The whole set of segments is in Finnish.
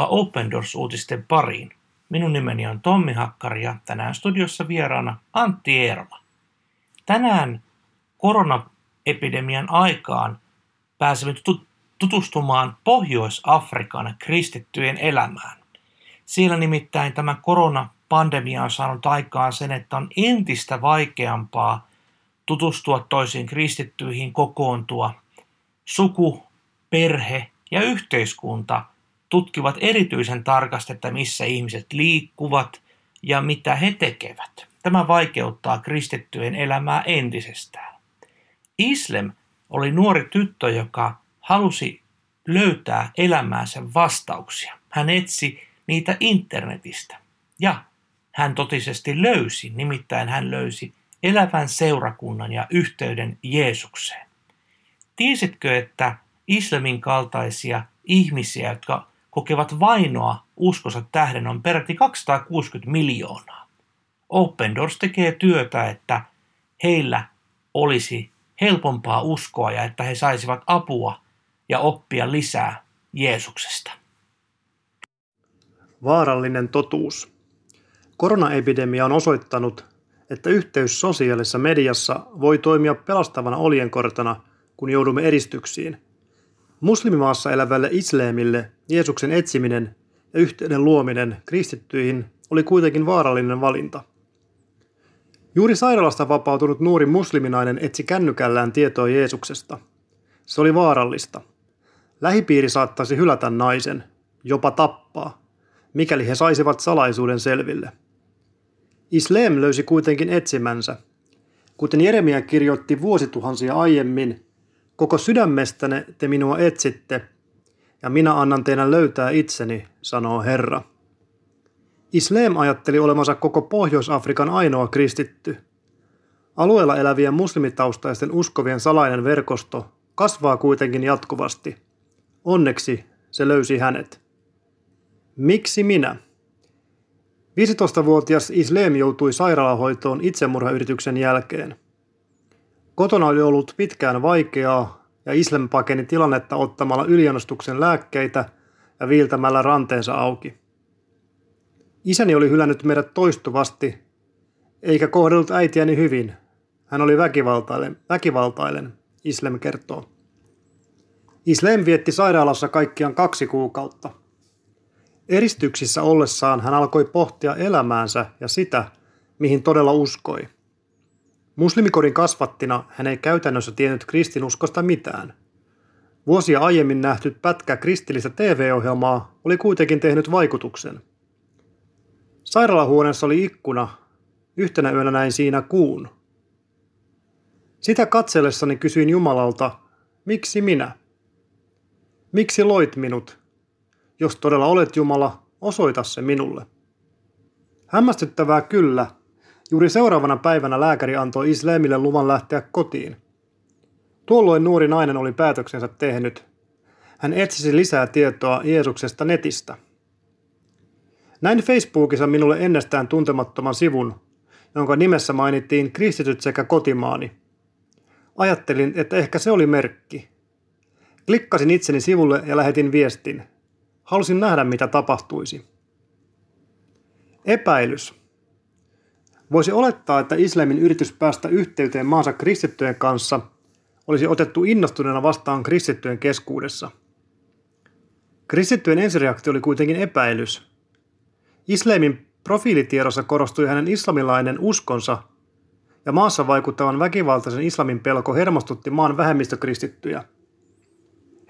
Tervetuloa Open Doors-uutisten pariin. Minun nimeni on Tommi Hakkari ja tänään studiossa vieraana Antti Eerola. Tänään koronaepidemian aikaan pääsemme tutustumaan Pohjois-Afrikan kristittyjen elämään. Siellä nimittäin tämä koronapandemia on saanut aikaan sen, että on entistä vaikeampaa tutustua toisiin kristittyihin, kokoontua. Suku, perhe ja yhteiskunta tutkivat erityisen tarkasti, että missä ihmiset liikkuvat ja mitä he tekevät. Tämä vaikeuttaa kristittyjen elämää entisestään. Islam oli nuori tyttö, joka halusi löytää elämäänsä vastauksia. Hän etsi niitä internetistä. Ja hän totisesti löysi, nimittäin hän löysi elävän seurakunnan ja yhteyden Jeesukseen. Tiesitkö, että islamin kaltaisia ihmisiä, jotka kokevat vainoa uskonsa tähden, on peräti 260 miljoonaa. Open Doors tekee työtä, että heillä olisi helpompaa uskoa ja että he saisivat apua ja oppia lisää Jeesuksesta. Vaarallinen totuus. Koronaepidemia on osoittanut, että yhteys sosiaalisessa mediassa voi toimia pelastavana oljenkortana, kun joudumme eristyksiin. Muslimimaassa elävälle islamille Jeesuksen etsiminen ja yhteyden luominen kristittyihin oli kuitenkin vaarallinen valinta. Juuri sairaalasta vapautunut nuori musliminainen etsi kännykällään tietoa Jeesuksesta. Se oli vaarallista. Lähipiiri saattaisi hylätä naisen, jopa tappaa, mikäli he saisivat salaisuuden selville. Islam löysi kuitenkin etsimänsä. Kuten Jeremia kirjoitti vuosituhansia aiemmin, koko sydämestänne te minua etsitte, ja minä annan teidän löytää itseni, sanoo Herra. Islam ajatteli olemansa koko Pohjois-Afrikan ainoa kristitty. Alueella elävien muslimitaustaisten uskovien salainen verkosto kasvaa kuitenkin jatkuvasti. Onneksi se löysi hänet. Miksi minä? 15-vuotias Islam joutui sairaalahoitoon itsemurhayrityksen jälkeen. Kotona oli ollut pitkään vaikeaa ja Islam pakeni tilannetta ottamalla yliannostuksen lääkkeitä ja viiltämällä ranteensa auki. Isäni oli hylännyt meidät toistuvasti, eikä kohdellut äitiäni hyvin. Hän oli väkivaltainen, väkivaltainen Islam kertoo. Islam vietti sairaalassa kaikkiaan kaksi kuukautta. Eristyksissä ollessaan hän alkoi pohtia elämäänsä ja sitä, mihin todella uskoi. Muslimikodin kasvattina hän ei käytännössä tiennyt kristinuskosta mitään. Vuosia aiemmin nähty pätkä kristillistä TV-ohjelmaa oli kuitenkin tehnyt vaikutuksen – Sairaalahuoneessa oli ikkuna. Yhtenä yönä näin siinä kuun. Sitä katsellessani kysyin Jumalalta, miksi minä? Miksi loit minut? Jos todella olet Jumala, osoita se minulle. Hämmästyttävää kyllä. Juuri seuraavana päivänä lääkäri antoi Islamille luvan lähteä kotiin. Tuolloin nuori nainen oli päätöksensä tehnyt. Hän etsisi lisää tietoa Jeesuksesta netistä – näin Facebookissa minulle ennestään tuntemattoman sivun, jonka nimessä mainittiin kristityt sekä kotimaani. Ajattelin, että ehkä se oli merkki. Klikkasin itseni sivulle ja lähetin viestin. Halusin nähdä, mitä tapahtuisi. Epäilys. Voisi olettaa, että islamin yritys päästä yhteyteen maansa kristittyjen kanssa olisi otettu innostuneena vastaan kristittyjen keskuudessa. Kristittyjen ensireaktio oli kuitenkin epäilys – Islamin profiilitiedossa korostui hänen islamilainen uskonsa ja maassa vaikuttavan väkivaltaisen islamin pelko hermostutti maan vähemmistökristittyjä.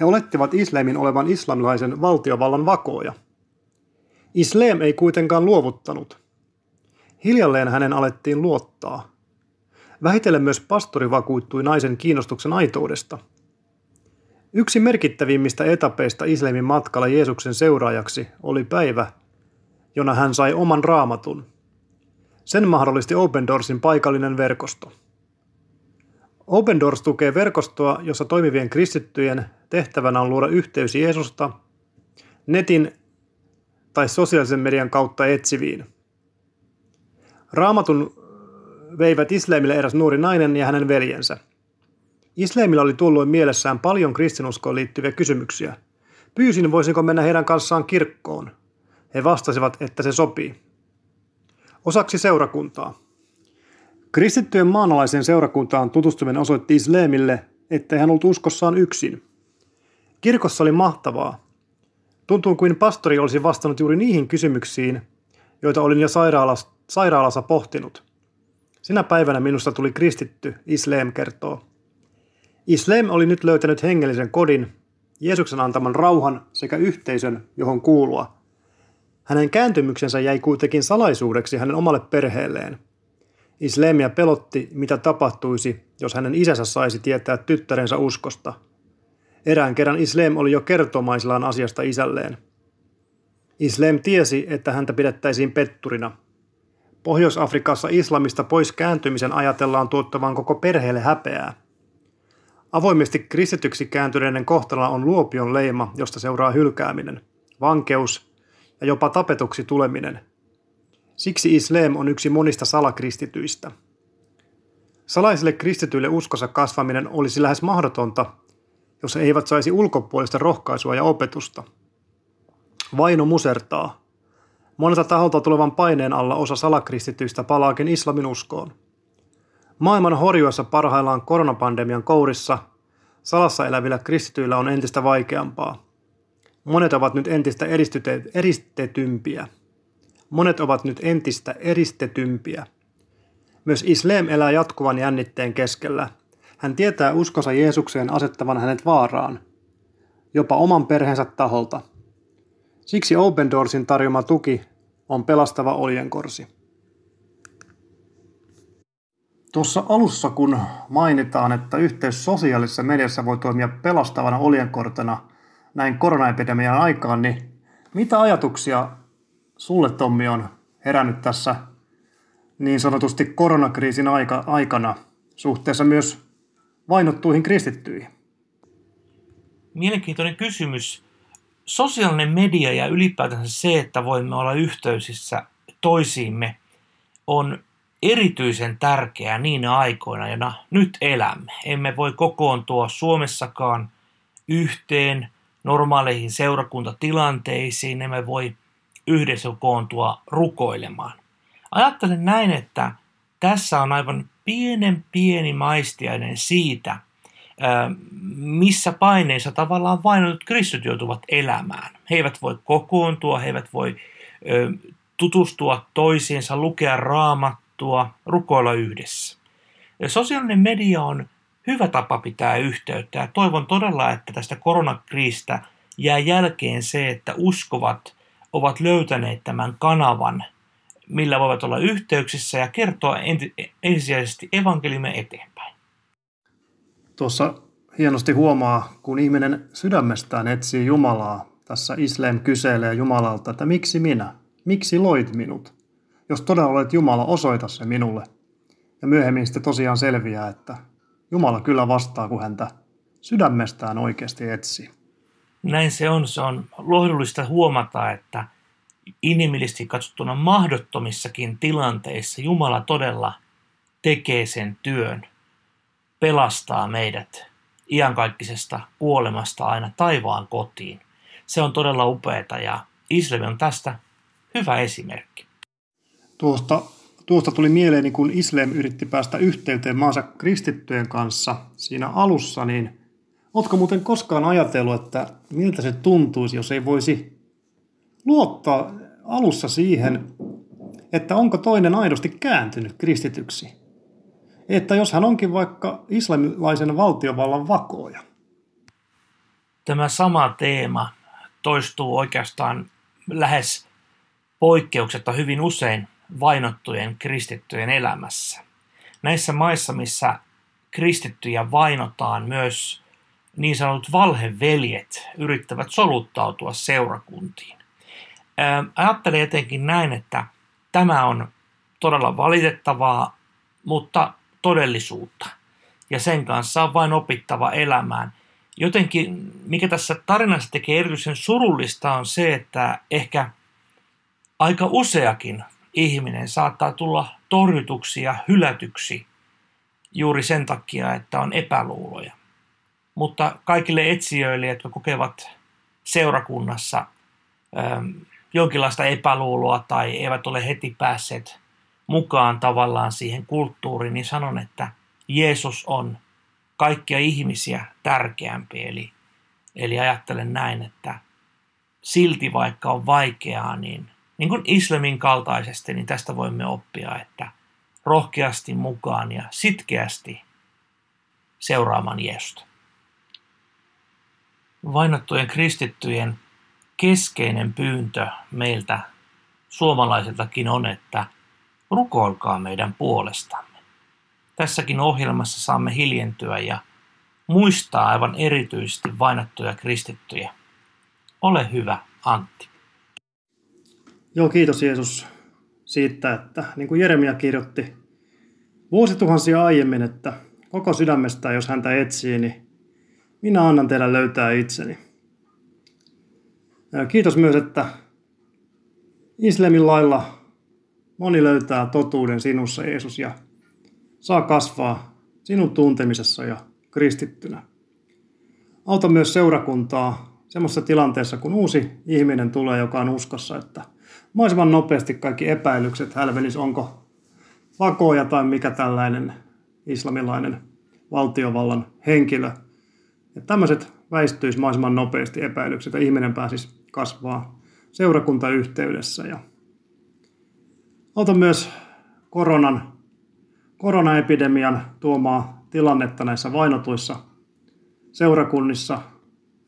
He olettivat islamin olevan islamilaisen valtiovallan vakooja. Islam ei kuitenkaan luovuttanut. Hiljalleen hänen alettiin luottaa. Vähitellen myös pastori vakuuttui naisen kiinnostuksen aitoudesta. Yksi merkittävimmistä etapeista islamin matkalla Jeesuksen seuraajaksi oli päivä, jona hän sai oman raamatun. Sen mahdollisti Open Doorsin paikallinen verkosto. Open Doors tukee verkostoa, jossa toimivien kristittyjen tehtävänä on luoda yhteys Jeesusta netin tai sosiaalisen median kautta etsiviin. Raamatun veivät Islamille eräs nuori nainen ja hänen veljensä. Islamilla oli tuolloin mielessään paljon kristinuskoon liittyviä kysymyksiä. Pyysin, voisinko mennä heidän kanssaan kirkkoon. He vastasivat, että se sopii. Osaksi seurakuntaa. Kristittyjen maanalaisen seurakuntaan tutustuminen osoitti Islemille, ettei hän ollut uskossaan yksin. Kirkossa oli mahtavaa. Tuntuu kuin pastori olisi vastannut juuri niihin kysymyksiin, joita olin jo sairaalassa, sairaalassa pohtinut. Sinä päivänä minusta tuli kristitty, Islem kertoo. Islem oli nyt löytänyt hengellisen kodin, Jeesuksen antaman rauhan sekä yhteisön, johon kuulua. Hänen kääntymyksensä jäi kuitenkin salaisuudeksi hänen omalle perheelleen. Islemia pelotti, mitä tapahtuisi, jos hänen isänsä saisi tietää tyttärensä uskosta. Erään kerran Islem oli jo kertomaisillaan asiasta isälleen. Islem tiesi, että häntä pidettäisiin petturina. Pohjois-Afrikassa islamista pois kääntymisen ajatellaan tuottavan koko perheelle häpeää – Avoimesti kristityksi kääntyneiden kohtalolla on luopion leima, josta seuraa hylkääminen, vankeus ja jopa tapetuksi tuleminen. Siksi Islam on yksi monista salakristityistä. Salaisille kristityille uskossa kasvaminen olisi lähes mahdotonta, jos he eivät saisi ulkopuolista rohkaisua ja opetusta. Vaino musertaa. Monelta taholta tulevan paineen alla osa salakristityistä palaakin islamin uskoon. Maailman horjuessa parhaillaan koronapandemian kourissa salassa elävillä kristityillä on entistä vaikeampaa. Monet ovat nyt entistä eristetympiä. Monet ovat nyt entistä eristetympiä. Myös Islam elää jatkuvan jännitteen keskellä. Hän tietää uskonsa Jeesukseen asettavan hänet vaaraan, jopa oman perheensä taholta. Siksi Open Doorsin tarjoma tuki on pelastava oljenkorsi. Tuossa alussa, kun mainitaan, että yhteys sosiaalisessa mediassa voi toimia pelastavana oljenkortena näin koronaepidemian aikaan, niin mitä ajatuksia sulle, Tommi, on herännyt tässä niin sanotusti koronakriisin aika, aikana suhteessa myös vainottuihin kristittyihin? Mielenkiintoinen kysymys. Sosiaalinen media ja ylipäätänsä se, että voimme olla yhteysissä toisiimme, on erityisen tärkeää niinä aikoina, joina nyt elämme. Emme voi kokoontua Suomessakaan yhteen normaaleihin seurakuntatilanteisiin, emme voi yhdessä koontua rukoilemaan. Ajattelen näin, että tässä on aivan pienen pieni maistiainen siitä, missä paineissa tavallaan vainotut kristit joutuvat elämään. He eivät voi kokoontua, he eivät voi tutustua toisiinsa, lukea raamattua, rukoilla yhdessä. Sosiaalinen media on hyvä tapa pitää yhteyttä ja toivon todella, että tästä koronakriistä jää jälkeen se, että uskovat ovat löytäneet tämän kanavan, millä voivat olla yhteyksissä ja kertoa ensisijaisesti evankeliumme eteenpäin. Tuossa hienosti huomaa, kun ihminen sydämestään etsii Jumalaa. Tässä Islam kyselee Jumalalta, että miksi minä? Miksi loit minut? Jos todella olet Jumala, osoita se minulle. Ja myöhemmin sitten tosiaan selviää, että Jumala kyllä vastaa, kun häntä sydämestään oikeasti etsii. Näin se on. Se on lohdullista huomata, että inhimillisesti katsottuna mahdottomissakin tilanteissa Jumala todella tekee sen työn, pelastaa meidät iankaikkisesta kuolemasta aina taivaan kotiin. Se on todella upeata ja Islam on tästä hyvä esimerkki. Tuosta, tuosta tuli mieleeni, kun Islam yritti päästä yhteyteen maansa kristittyjen kanssa siinä alussa, niin Oletko muuten koskaan ajatellut, että miltä se tuntuisi, jos ei voisi luottaa alussa siihen, että onko toinen aidosti kääntynyt kristityksi? Että jos hän onkin vaikka islamilaisen valtiovallan vakoja. Tämä sama teema toistuu oikeastaan lähes poikkeuksetta hyvin usein vainottujen kristittyjen elämässä. Näissä maissa, missä kristittyjä vainotaan, myös niin sanotut valheveljet yrittävät soluttautua seurakuntiin. Ajattelen etenkin näin, että tämä on todella valitettavaa, mutta todellisuutta. Ja sen kanssa on vain opittava elämään. Jotenkin, mikä tässä tarinassa tekee erityisen surullista, on se, että ehkä aika useakin ihminen saattaa tulla torjutuksi ja hylätyksi juuri sen takia, että on epäluuloja. Mutta kaikille etsijöille, jotka kokevat seurakunnassa ähm, jonkinlaista epäluuloa tai eivät ole heti päässeet mukaan tavallaan siihen kulttuuriin, niin sanon, että Jeesus on kaikkia ihmisiä tärkeämpi. Eli, eli ajattelen näin, että silti vaikka on vaikeaa, niin, niin kuin islamin kaltaisesti, niin tästä voimme oppia, että rohkeasti mukaan ja sitkeästi seuraamaan Jeesusta. Vainottujen kristittyjen keskeinen pyyntö meiltä suomalaisiltakin on, että rukoilkaa meidän puolestamme. Tässäkin ohjelmassa saamme hiljentyä ja muistaa aivan erityisesti vainottuja kristittyjä. Ole hyvä, Antti. Joo, kiitos Jeesus siitä, että niin kuin Jeremia kirjoitti vuosituhansia aiemmin, että koko sydämestä, jos häntä etsii, niin minä annan teidän löytää itseni. Kiitos myös, että islamin lailla moni löytää totuuden sinussa, Jeesus, ja saa kasvaa sinun tuntemisessa ja kristittynä. Auta myös seurakuntaa semmoisessa tilanteessa, kun uusi ihminen tulee, joka on uskossa, että mahdollisimman nopeasti kaikki epäilykset hälvenis, onko vakoja tai mikä tällainen islamilainen valtiovallan henkilö. Ja tämmöiset väistyisi mahdollisimman nopeasti epäilykset ja ihminen pääsisi kasvaa seurakuntayhteydessä. Ja auta myös koronan, koronaepidemian tuomaa tilannetta näissä vainotuissa seurakunnissa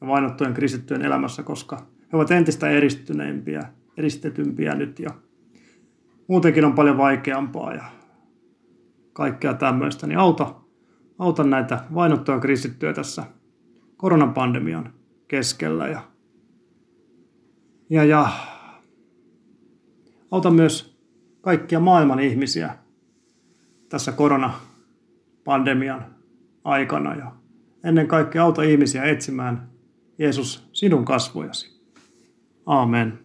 ja vainottujen kristittyjen elämässä, koska he ovat entistä eristyneimpiä, eristetympiä nyt ja muutenkin on paljon vaikeampaa ja kaikkea tämmöistä, niin auta, auta näitä vainottuja kristittyjä tässä koronapandemian keskellä ja ja, ja auta myös kaikkia maailman ihmisiä tässä koronapandemian aikana ja ennen kaikkea auta ihmisiä etsimään Jeesus sinun kasvojasi. Amen.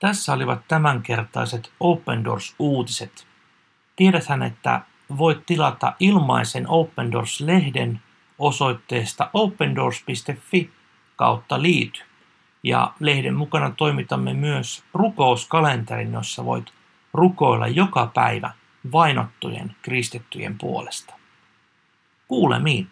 Tässä olivat tämänkertaiset Open Doors-uutiset. Tiedäthän, että voit tilata ilmaisen Open Doors-lehden osoitteesta opendoors.fi kautta liity. Ja lehden mukana toimitamme myös rukouskalenterin, jossa voit rukoilla joka päivä vainottujen kristittyjen puolesta. Kuulemiin.